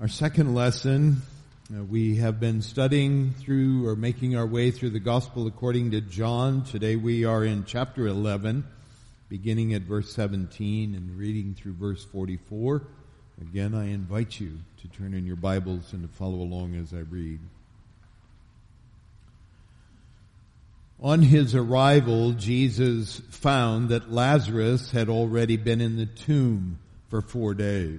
Our second lesson, uh, we have been studying through or making our way through the gospel according to John. Today we are in chapter 11, beginning at verse 17 and reading through verse 44. Again, I invite you to turn in your Bibles and to follow along as I read. On his arrival, Jesus found that Lazarus had already been in the tomb for four days.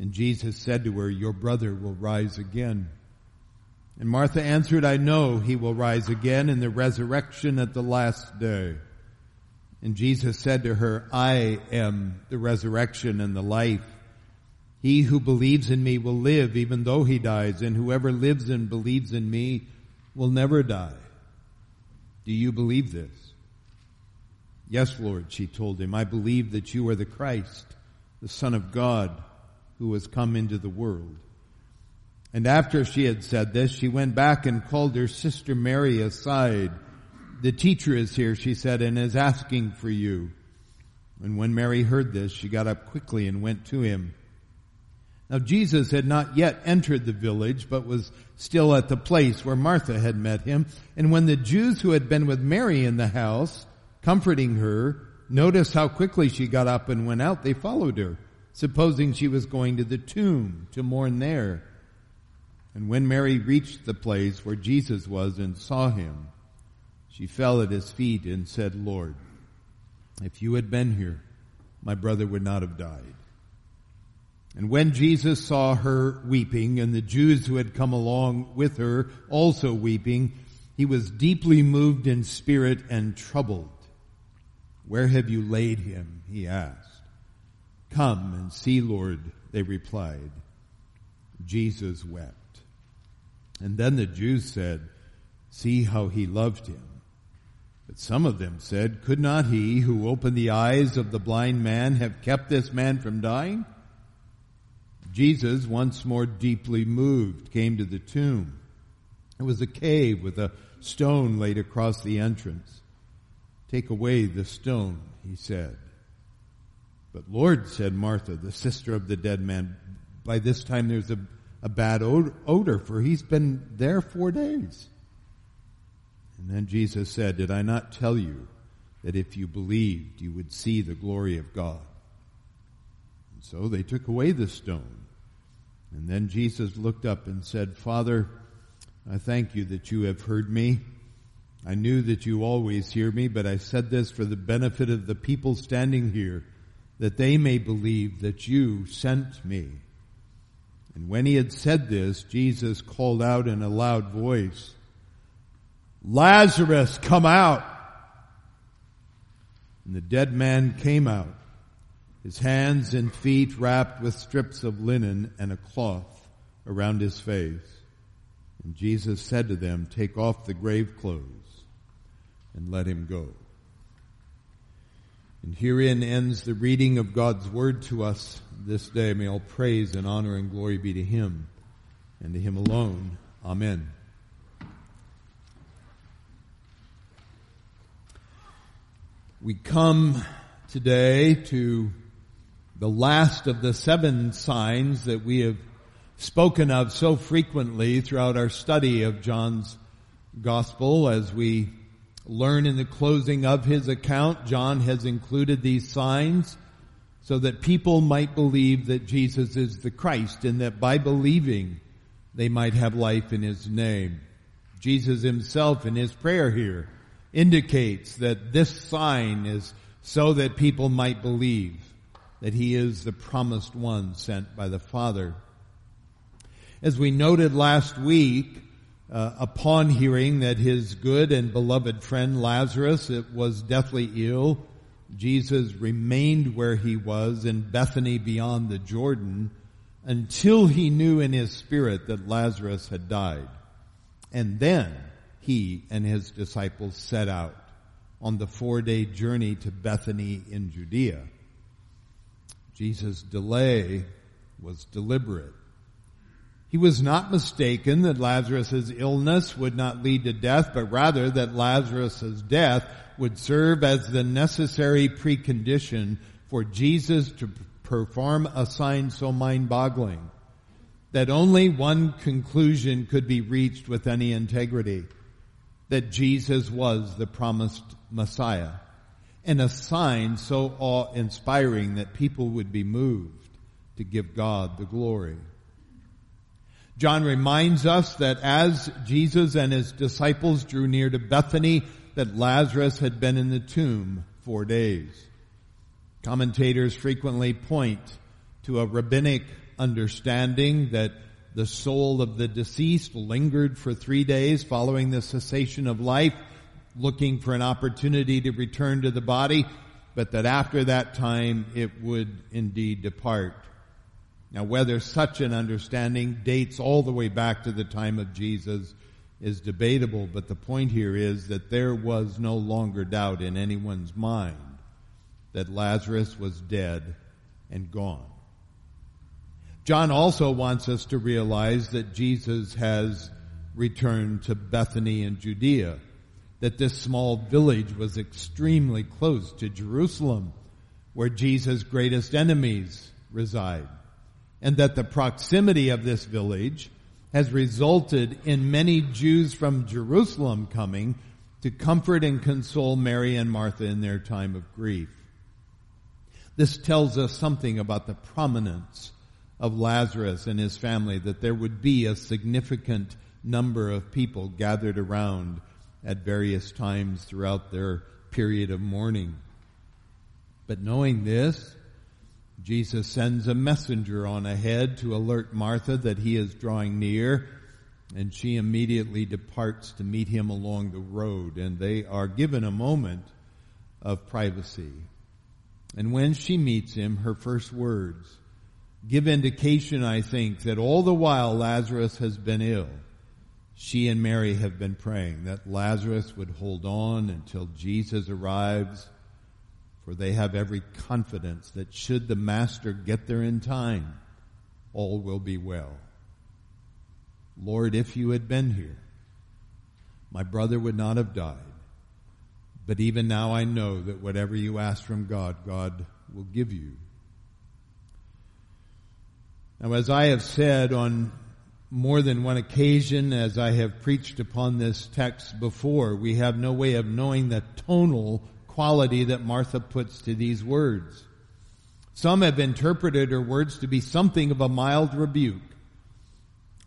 And Jesus said to her, your brother will rise again. And Martha answered, I know he will rise again in the resurrection at the last day. And Jesus said to her, I am the resurrection and the life. He who believes in me will live even though he dies, and whoever lives and believes in me will never die. Do you believe this? Yes, Lord, she told him. I believe that you are the Christ, the Son of God, who has come into the world. And after she had said this, she went back and called her sister Mary aside. The teacher is here, she said, and is asking for you. And when Mary heard this, she got up quickly and went to him. Now Jesus had not yet entered the village, but was still at the place where Martha had met him. And when the Jews who had been with Mary in the house, comforting her, noticed how quickly she got up and went out, they followed her, supposing she was going to the tomb to mourn there. And when Mary reached the place where Jesus was and saw him, she fell at his feet and said, Lord, if you had been here, my brother would not have died. And when Jesus saw her weeping and the Jews who had come along with her also weeping, he was deeply moved in spirit and troubled. Where have you laid him? He asked. Come and see, Lord, they replied. Jesus wept. And then the Jews said, see how he loved him. But some of them said, could not he who opened the eyes of the blind man have kept this man from dying? Jesus, once more deeply moved, came to the tomb. It was a cave with a stone laid across the entrance. Take away the stone, he said. But Lord, said Martha, the sister of the dead man, by this time there's a, a bad odor, for he's been there four days. And then Jesus said, did I not tell you that if you believed, you would see the glory of God? And so they took away the stone. And then Jesus looked up and said, Father, I thank you that you have heard me. I knew that you always hear me, but I said this for the benefit of the people standing here, that they may believe that you sent me. And when he had said this, Jesus called out in a loud voice, Lazarus, come out! And the dead man came out his hands and feet wrapped with strips of linen and a cloth around his face. And Jesus said to them, take off the grave clothes and let him go. And herein ends the reading of God's word to us this day. May all praise and honor and glory be to him and to him alone. Amen. We come today to the last of the seven signs that we have spoken of so frequently throughout our study of John's gospel as we learn in the closing of his account, John has included these signs so that people might believe that Jesus is the Christ and that by believing they might have life in his name. Jesus himself in his prayer here indicates that this sign is so that people might believe that he is the promised one sent by the Father. As we noted last week, uh, upon hearing that his good and beloved friend Lazarus was deathly ill, Jesus remained where he was in Bethany beyond the Jordan until he knew in his spirit that Lazarus had died. And then he and his disciples set out on the four day journey to Bethany in Judea. Jesus' delay was deliberate. He was not mistaken that Lazarus' illness would not lead to death, but rather that Lazarus' death would serve as the necessary precondition for Jesus to perform a sign so mind-boggling that only one conclusion could be reached with any integrity, that Jesus was the promised Messiah, and a sign so awe-inspiring that people would be moved to give God the glory. John reminds us that as Jesus and his disciples drew near to Bethany, that Lazarus had been in the tomb four days. Commentators frequently point to a rabbinic understanding that the soul of the deceased lingered for three days following the cessation of life, looking for an opportunity to return to the body, but that after that time it would indeed depart. Now whether such an understanding dates all the way back to the time of Jesus is debatable, but the point here is that there was no longer doubt in anyone's mind that Lazarus was dead and gone. John also wants us to realize that Jesus has returned to Bethany in Judea, that this small village was extremely close to Jerusalem, where Jesus' greatest enemies reside, and that the proximity of this village has resulted in many Jews from Jerusalem coming to comfort and console Mary and Martha in their time of grief. This tells us something about the prominence of Lazarus and his family, that there would be a significant number of people gathered around at various times throughout their period of mourning. But knowing this, Jesus sends a messenger on ahead to alert Martha that he is drawing near, and she immediately departs to meet him along the road, and they are given a moment of privacy. And when she meets him, her first words give indication, I think, that all the while Lazarus has been ill, she and Mary have been praying that Lazarus would hold on until Jesus arrives, for they have every confidence that should the Master get there in time, all will be well. Lord, if you had been here, my brother would not have died. But even now I know that whatever you ask from God, God will give you. Now as I have said on more than one occasion, as I have preached upon this text before, we have no way of knowing the tonal quality that Martha puts to these words. Some have interpreted her words to be something of a mild rebuke.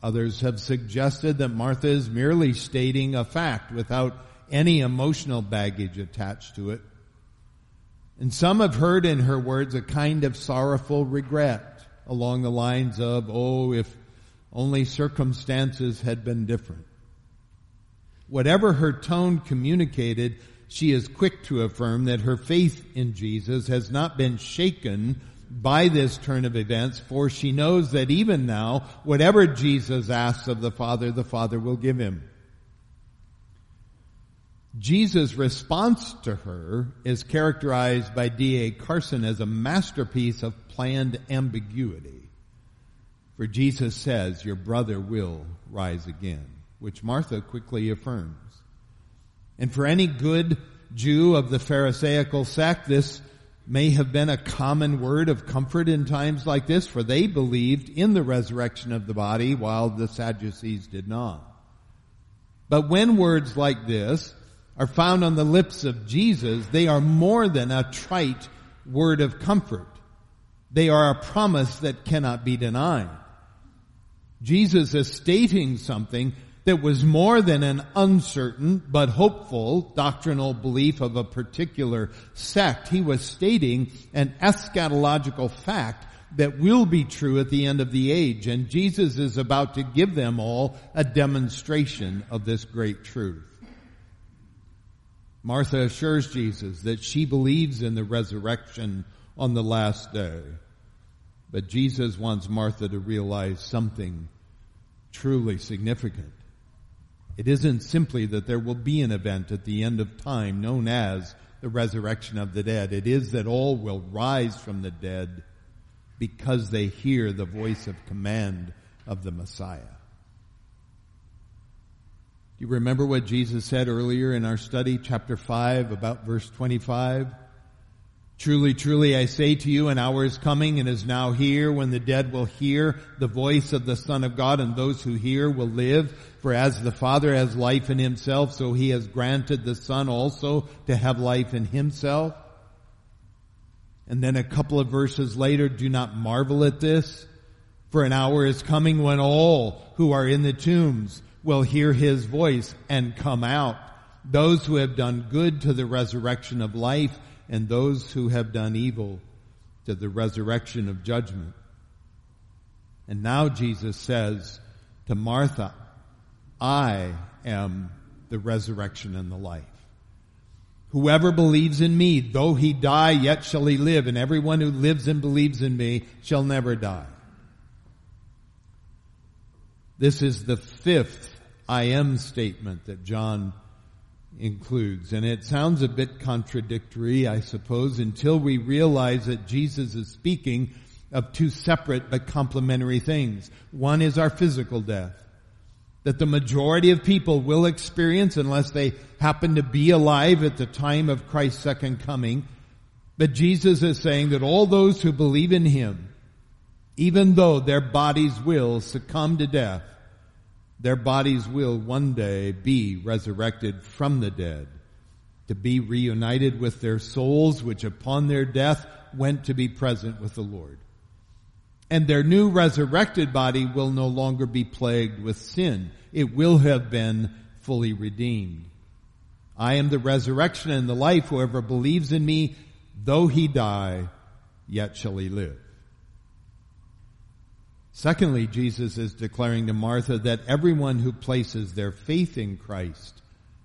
Others have suggested that Martha is merely stating a fact without any emotional baggage attached to it. And some have heard in her words a kind of sorrowful regret along the lines of, oh, if only circumstances had been different. Whatever her tone communicated, she is quick to affirm that her faith in Jesus has not been shaken by this turn of events, for she knows that even now, whatever Jesus asks of the Father, the Father will give him. Jesus' response to her is characterized by D.A. Carson as a masterpiece of planned ambiguity. For Jesus says, your brother will rise again, which Martha quickly affirms. And for any good Jew of the Pharisaical sect, this may have been a common word of comfort in times like this, for they believed in the resurrection of the body while the Sadducees did not. But when words like this are found on the lips of Jesus, they are more than a trite word of comfort. They are a promise that cannot be denied. Jesus is stating something that was more than an uncertain but hopeful doctrinal belief of a particular sect. He was stating an eschatological fact that will be true at the end of the age. And Jesus is about to give them all a demonstration of this great truth. Martha assures Jesus that she believes in the resurrection on the last day. But Jesus wants Martha to realize something truly significant. It isn't simply that there will be an event at the end of time known as the resurrection of the dead. It is that all will rise from the dead because they hear the voice of command of the Messiah. Do you remember what Jesus said earlier in our study, chapter 5, about verse 25? Truly, truly, I say to you, an hour is coming and is now here when the dead will hear the voice of the Son of God and those who hear will live. For as the Father has life in himself, so he has granted the Son also to have life in himself. And then a couple of verses later, do not marvel at this, for an hour is coming when all who are in the tombs will hear his voice and come out. Those who have done good to the resurrection of life and those who have done evil to the resurrection of judgment. And now Jesus says to Martha, I am the resurrection and the life. Whoever believes in me, though he die, yet shall he live, and everyone who lives and believes in me shall never die. This is the fifth I am statement that John includes. And it sounds a bit contradictory, I suppose, until we realize that Jesus is speaking of two separate but complementary things. One is our physical death. That the majority of people will experience unless they happen to be alive at the time of Christ's second coming. But Jesus is saying that all those who believe in Him, even though their bodies will succumb to death, their bodies will one day be resurrected from the dead to be reunited with their souls, which upon their death went to be present with the Lord. And their new resurrected body will no longer be plagued with sin. It will have been fully redeemed. I am the resurrection and the life. Whoever believes in me, though he die, yet shall he live. Secondly, Jesus is declaring to Martha that everyone who places their faith in Christ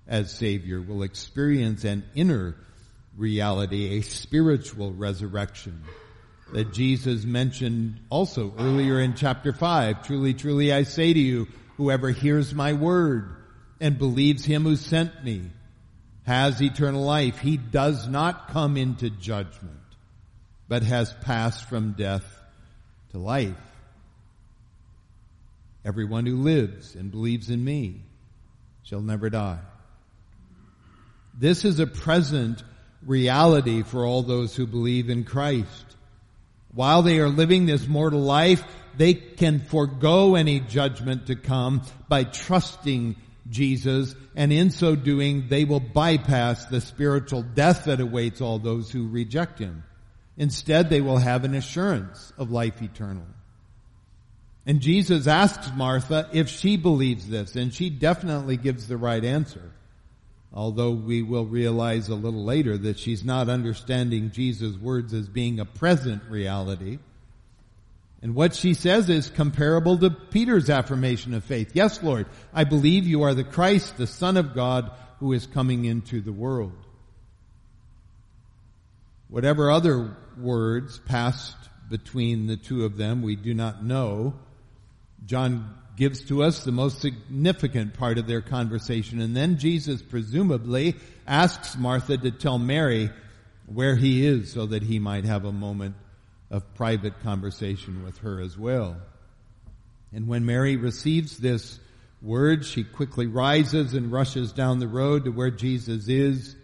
as Savior will experience an inner reality, a spiritual resurrection that Jesus mentioned also earlier in chapter 5. Truly, truly, I say to you, whoever hears my word and believes him who sent me has eternal life. He does not come into judgment, but has passed from death to life. Everyone who lives and believes in me shall never die. This is a present reality for all those who believe in Christ. While they are living this mortal life, they can forego any judgment to come by trusting Jesus, and in so doing, they will bypass the spiritual death that awaits all those who reject Him. Instead, they will have an assurance of life eternal. And Jesus asks Martha if she believes this, and she definitely gives the right answer. Although we will realize a little later that she's not understanding Jesus' words as being a present reality. And what she says is comparable to Peter's affirmation of faith. Yes, Lord, I believe you are the Christ, the Son of God, who is coming into the world. Whatever other words passed between the two of them, we do not know. John gives to us the most significant part of their conversation. And then Jesus presumably asks Martha to tell Mary where he is so that he might have a moment of private conversation with her as well. And when Mary receives this word, she quickly rises and rushes down the road to where Jesus is,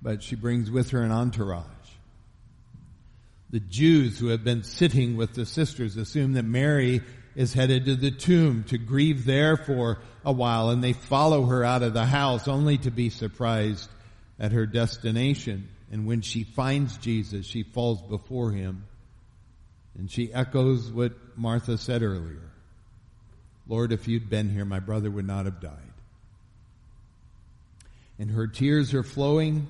but she brings with her an entourage. The Jews who have been sitting with the sisters assume that Mary is headed to the tomb to grieve there for a while and they follow her out of the house only to be surprised at her destination. And when she finds Jesus, she falls before him and she echoes what Martha said earlier. Lord, if you'd been here, my brother would not have died. And her tears are flowing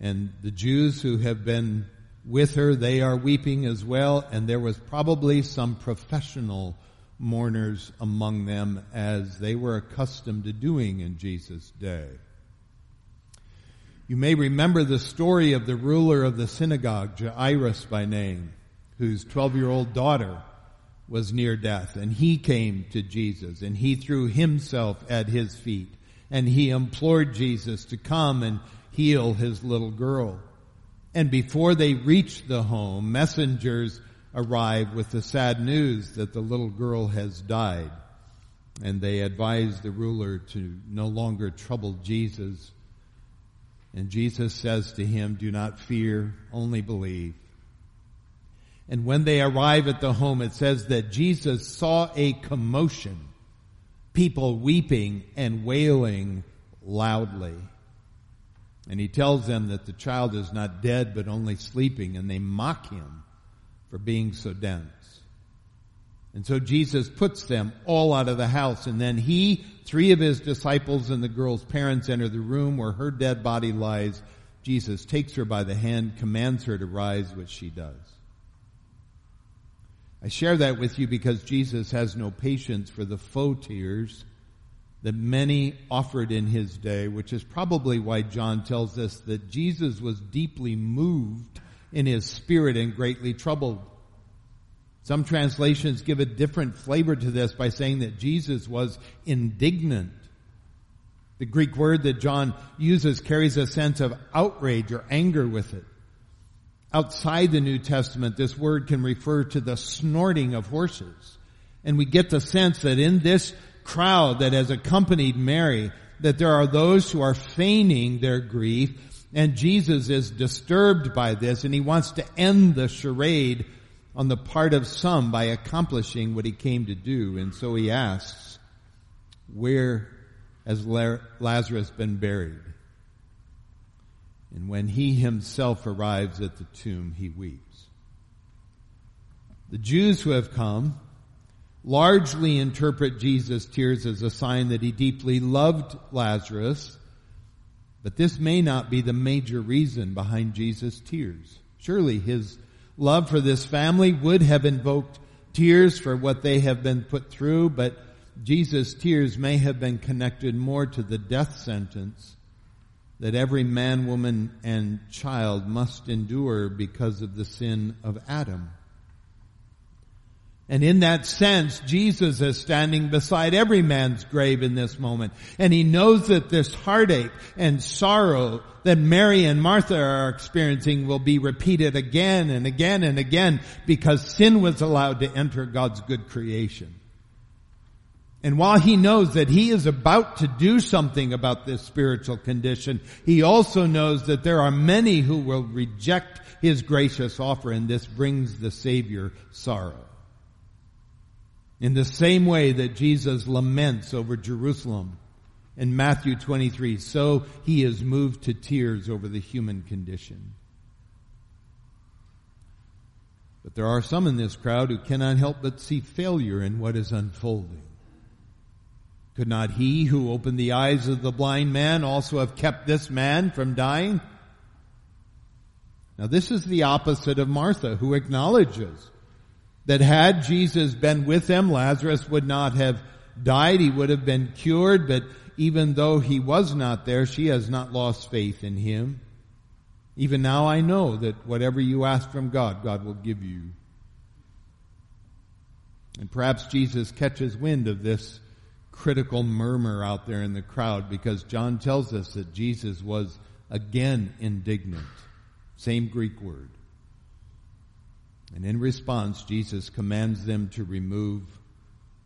and the Jews who have been with her. They are weeping as well, and there was probably some professional mourners among them as they were accustomed to doing in Jesus' day. You may remember the story of the ruler of the synagogue, Jairus by name. whose 12 year old daughter was near death and he came to Jesus and he threw himself at his feet and he implored Jesus to come and heal his little girl. And before they reach the home, messengers arrive with the sad news that the little girl has died. And they advise the ruler to no longer trouble Jesus. And Jesus says to him, do not fear, only believe. And when they arrive at the home, it says that Jesus saw a commotion, people weeping and wailing loudly. And he tells them that the child is not dead, but only sleeping, and they mock him for being so dense. And so Jesus puts them all out of the house, and then he, three of his disciples, and the girl's parents enter the room where her dead body lies. Jesus takes her by the hand, commands her to rise, which she does. I share that with you because Jesus has no patience for the faux tears that many offered in his day, which is probably why John tells us that Jesus was deeply moved in his spirit and greatly troubled. Some translations give a different flavor to this by saying that Jesus was indignant. The Greek word that John uses carries a sense of outrage or anger with it. Outside the New Testament, this word can refer to the snorting of horses. And we get the sense that in this crowd that has accompanied Mary that there are those who are feigning their grief and Jesus is disturbed by this and he wants to end the charade on the part of some by accomplishing what he came to do. And so he asks, where has Lazarus been buried? And when he himself arrives at the tomb, he weeps. The Jews who have come largely interpret Jesus' tears as a sign that he deeply loved Lazarus, but this may not be the major reason behind Jesus' tears. Surely his love for this family would have invoked tears for what they have been put through, but Jesus' tears may have been connected more to the death sentence that every man, woman, and child must endure because of the sin of Adam. And in that sense, Jesus is standing beside every man's grave in this moment. And he knows that this heartache and sorrow that Mary and Martha are experiencing will be repeated again and again and again because sin was allowed to enter God's good creation. And while he knows that he is about to do something about this spiritual condition, he also knows that there are many who will reject his gracious offer and this brings the Savior sorrow. In the same way that Jesus laments over Jerusalem in Matthew 23, so he is moved to tears over the human condition. But there are some in this crowd who cannot help but see failure in what is unfolding. Could not he who opened the eyes of the blind man also have kept this man from dying? Now this is the opposite of Martha who acknowledges that had Jesus been with them, Lazarus would not have died. He would have been cured, but even though he was not there, she has not lost faith in him. Even now I know that whatever you ask from God, God will give you. And perhaps Jesus catches wind of this critical murmur out there in the crowd because John tells us that Jesus was again indignant. Same Greek word. And in response, Jesus commands them to remove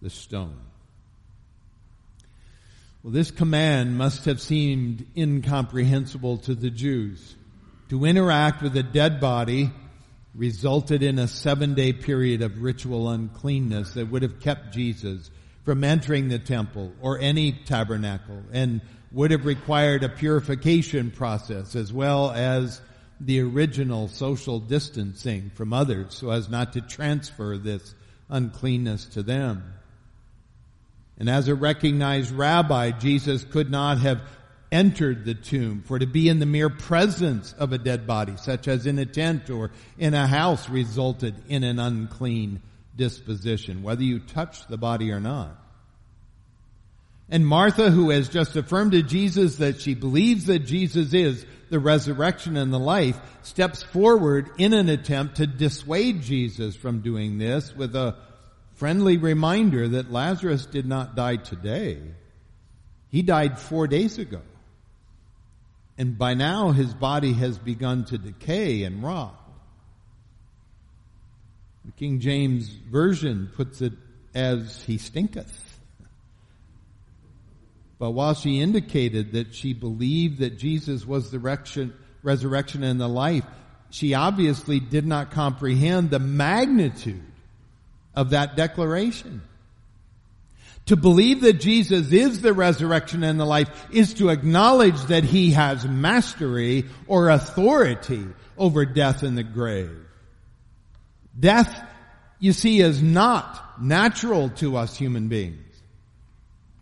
the stone. Well, this command must have seemed incomprehensible to the Jews. To interact with a dead body resulted in a seven day period of ritual uncleanness that would have kept Jesus from entering the temple or any tabernacle and would have required a purification process as well as the original social distancing from others so as not to transfer this uncleanness to them. And as a recognized rabbi, Jesus could not have entered the tomb, for to be in the mere presence of a dead body, such as in a tent or in a house, resulted in an unclean disposition, whether you touch the body or not. And Martha, who has just affirmed to Jesus that she believes that Jesus is the resurrection and the life, steps forward in an attempt to dissuade Jesus from doing this with a friendly reminder that Lazarus did not die today. He died four days ago. And by now his body has begun to decay and rot. The King James Version puts it as he stinketh. But while she indicated that she believed that Jesus was the resurrection and the life, she obviously did not comprehend the magnitude of that declaration. To believe that Jesus is the resurrection and the life is to acknowledge that he has mastery or authority over death and the grave. Death, you see, is not natural to us human beings.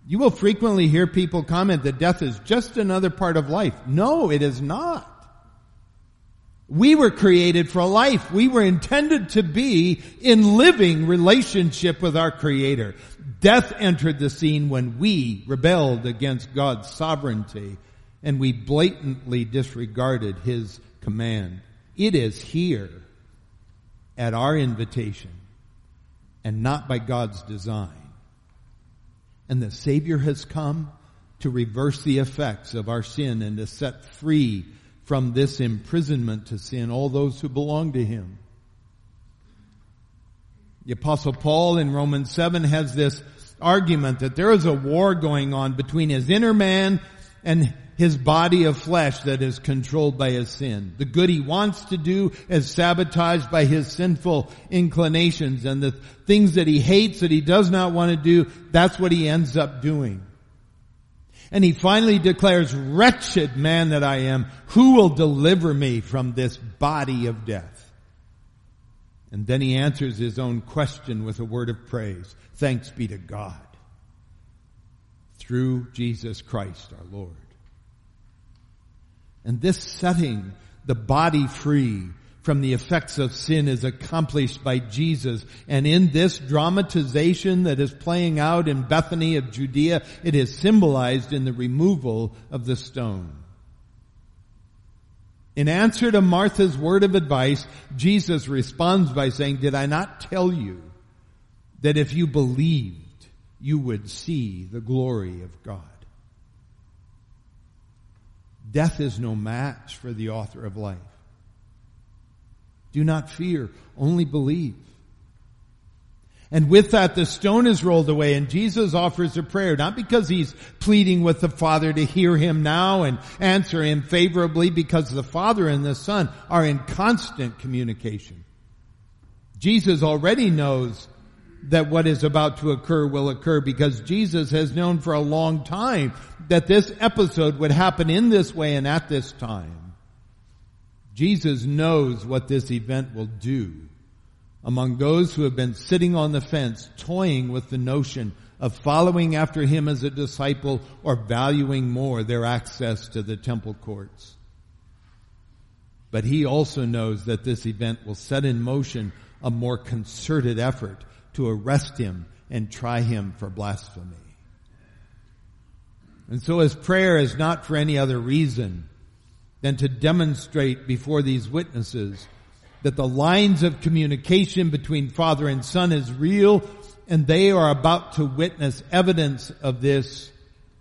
You will frequently hear people comment that death is just another part of life. No, it is not. We were created for life. We were intended to be in living relationship with our Creator. Death entered the scene when we rebelled against God's sovereignty and we blatantly disregarded His command. It is here at our invitation and not by God's design. And the Savior has come to reverse the effects of our sin and to set free from this imprisonment to sin all those who belong to Him. The apostle Paul in Romans 7 has this argument that there is a war going on between his inner man and his body of flesh that is controlled by his sin. The good he wants to do is sabotaged by his sinful inclinations and the things that he hates that he does not want to do, that's what he ends up doing. And he finally declares, wretched man that I am, who will deliver me from this body of death? And then he answers his own question with a word of praise. Thanks be to God through Jesus Christ our Lord. And this setting the body free from the effects of sin is accomplished by Jesus. And in this dramatization that is playing out in Bethany of Judea, it is symbolized in the removal of the stone. In answer to Martha's word of advice, Jesus responds by saying, did I not tell you that if you believed, you would see the glory of God? Death is no match for the author of life. Do not fear, only believe. And with that, the stone is rolled away and Jesus offers a prayer, not because he's pleading with the Father to hear him now and answer him favorably because the Father and the Son are in constant communication. Jesus already knows that what is about to occur will occur because Jesus has known for a long time that this episode would happen in this way and at this time. Jesus knows what this event will do among those who have been sitting on the fence toying with the notion of following after him as a disciple or valuing more their access to the temple courts. But he also knows that this event will set in motion a more concerted effort to arrest him and try him for blasphemy. And so his prayer is not for any other reason than to demonstrate before these witnesses that the lines of communication between father and son is real and they are about to witness evidence of this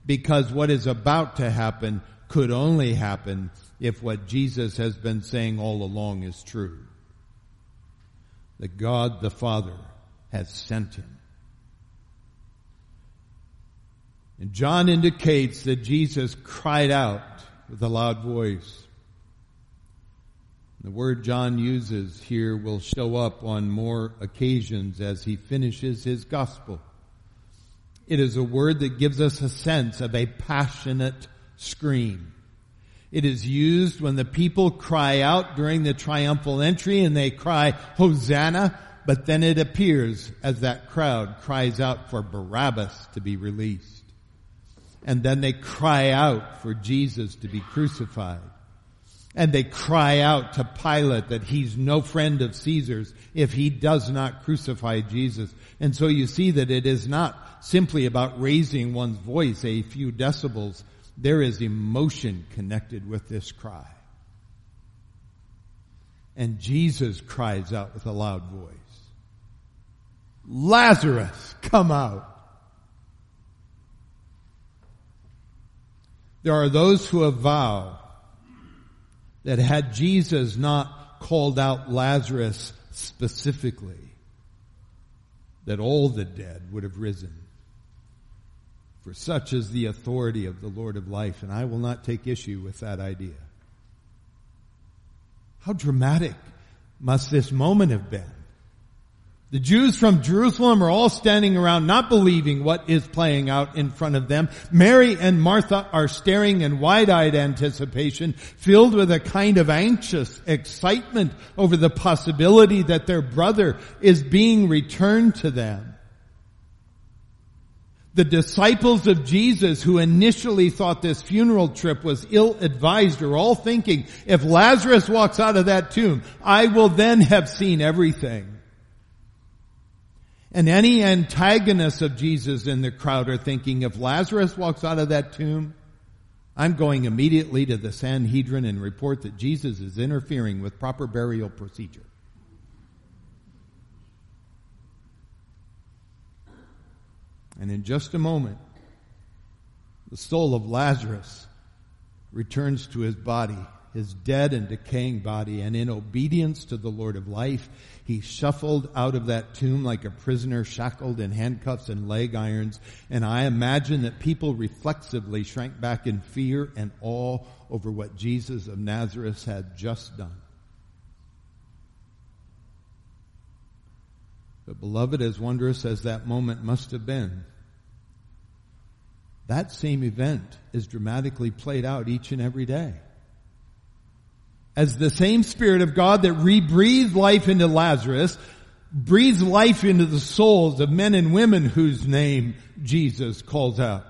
because what is about to happen could only happen if what Jesus has been saying all along is true. That God the Father has sent him. And John indicates that Jesus cried out with a loud voice. The word John uses here will show up on more occasions as he finishes his gospel. It is a word that gives us a sense of a passionate scream. It is used when the people cry out during the triumphal entry and they cry, Hosanna, but then it appears as that crowd cries out for Barabbas to be released. And then they cry out for Jesus to be crucified. And they cry out to Pilate that he's no friend of Caesar's if he does not crucify Jesus. And so you see that it is not simply about raising one's voice a few decibels. There is emotion connected with this cry. And Jesus cries out with a loud voice, Lazarus, come out. There are those who avow that had Jesus not called out Lazarus specifically, that all the dead would have risen. For such is the authority of the Lord of life, and I will not take issue with that idea. How dramatic must this moment have been? The Jews from Jerusalem are all standing around not believing what is playing out in front of them. Mary and Martha are staring in wide-eyed anticipation, filled with a kind of anxious excitement over the possibility that their brother is being returned to them. The disciples of Jesus who initially thought this funeral trip was ill-advised are all thinking, if Lazarus walks out of that tomb, I will then have seen everything. And any antagonists of Jesus in the crowd are thinking, if Lazarus walks out of that tomb, I'm going immediately to the Sanhedrin and report that Jesus is interfering with proper burial procedure. And in just a moment, the soul of Lazarus returns to his body his dead and decaying body, and in obedience to the Lord of life, he shuffled out of that tomb like a prisoner shackled in handcuffs and leg irons, and I imagine that people reflexively shrank back in fear and awe over what Jesus of Nazareth had just done. But beloved, as wondrous as that moment must have been, that same event is dramatically played out each and every day as the same Spirit of God that rebreathed life into Lazarus breathes life into the souls of men and women whose name Jesus calls out.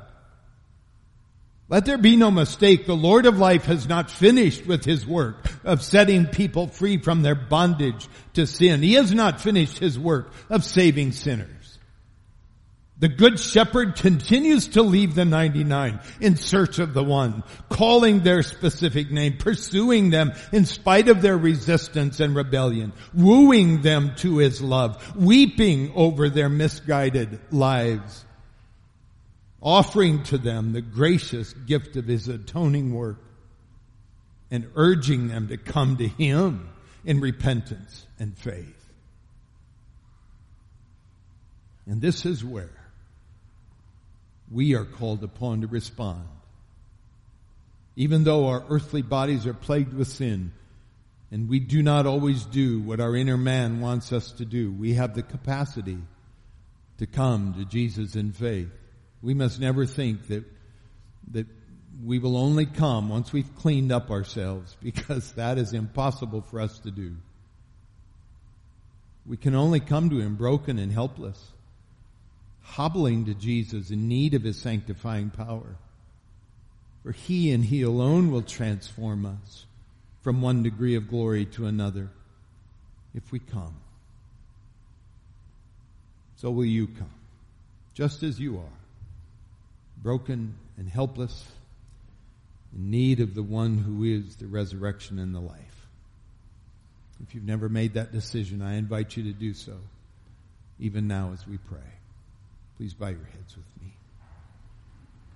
Let there be no mistake, the Lord of life has not finished with his work of setting people free from their bondage to sin. He has not finished his work of saving sinners. The good shepherd continues to leave the 99 in search of the one, calling their specific name, pursuing them in spite of their resistance and rebellion, wooing them to his love, weeping over their misguided lives, offering to them the gracious gift of his atoning work, and urging them to come to him in repentance and faith. And this is where we are called upon to respond. Even though our earthly bodies are plagued with sin, and we do not always do what our inner man wants us to do, we have the capacity to come to Jesus in faith. We must never think that, that we will only come once we've cleaned up ourselves because that is impossible for us to do. We can only come to Him broken and helpless hobbling to Jesus in need of his sanctifying power. For he and he alone will transform us from one degree of glory to another if we come. So will you come, just as you are, broken and helpless, in need of the one who is the resurrection and the life. If you've never made that decision, I invite you to do so, even now as we pray. Please bow your heads with me.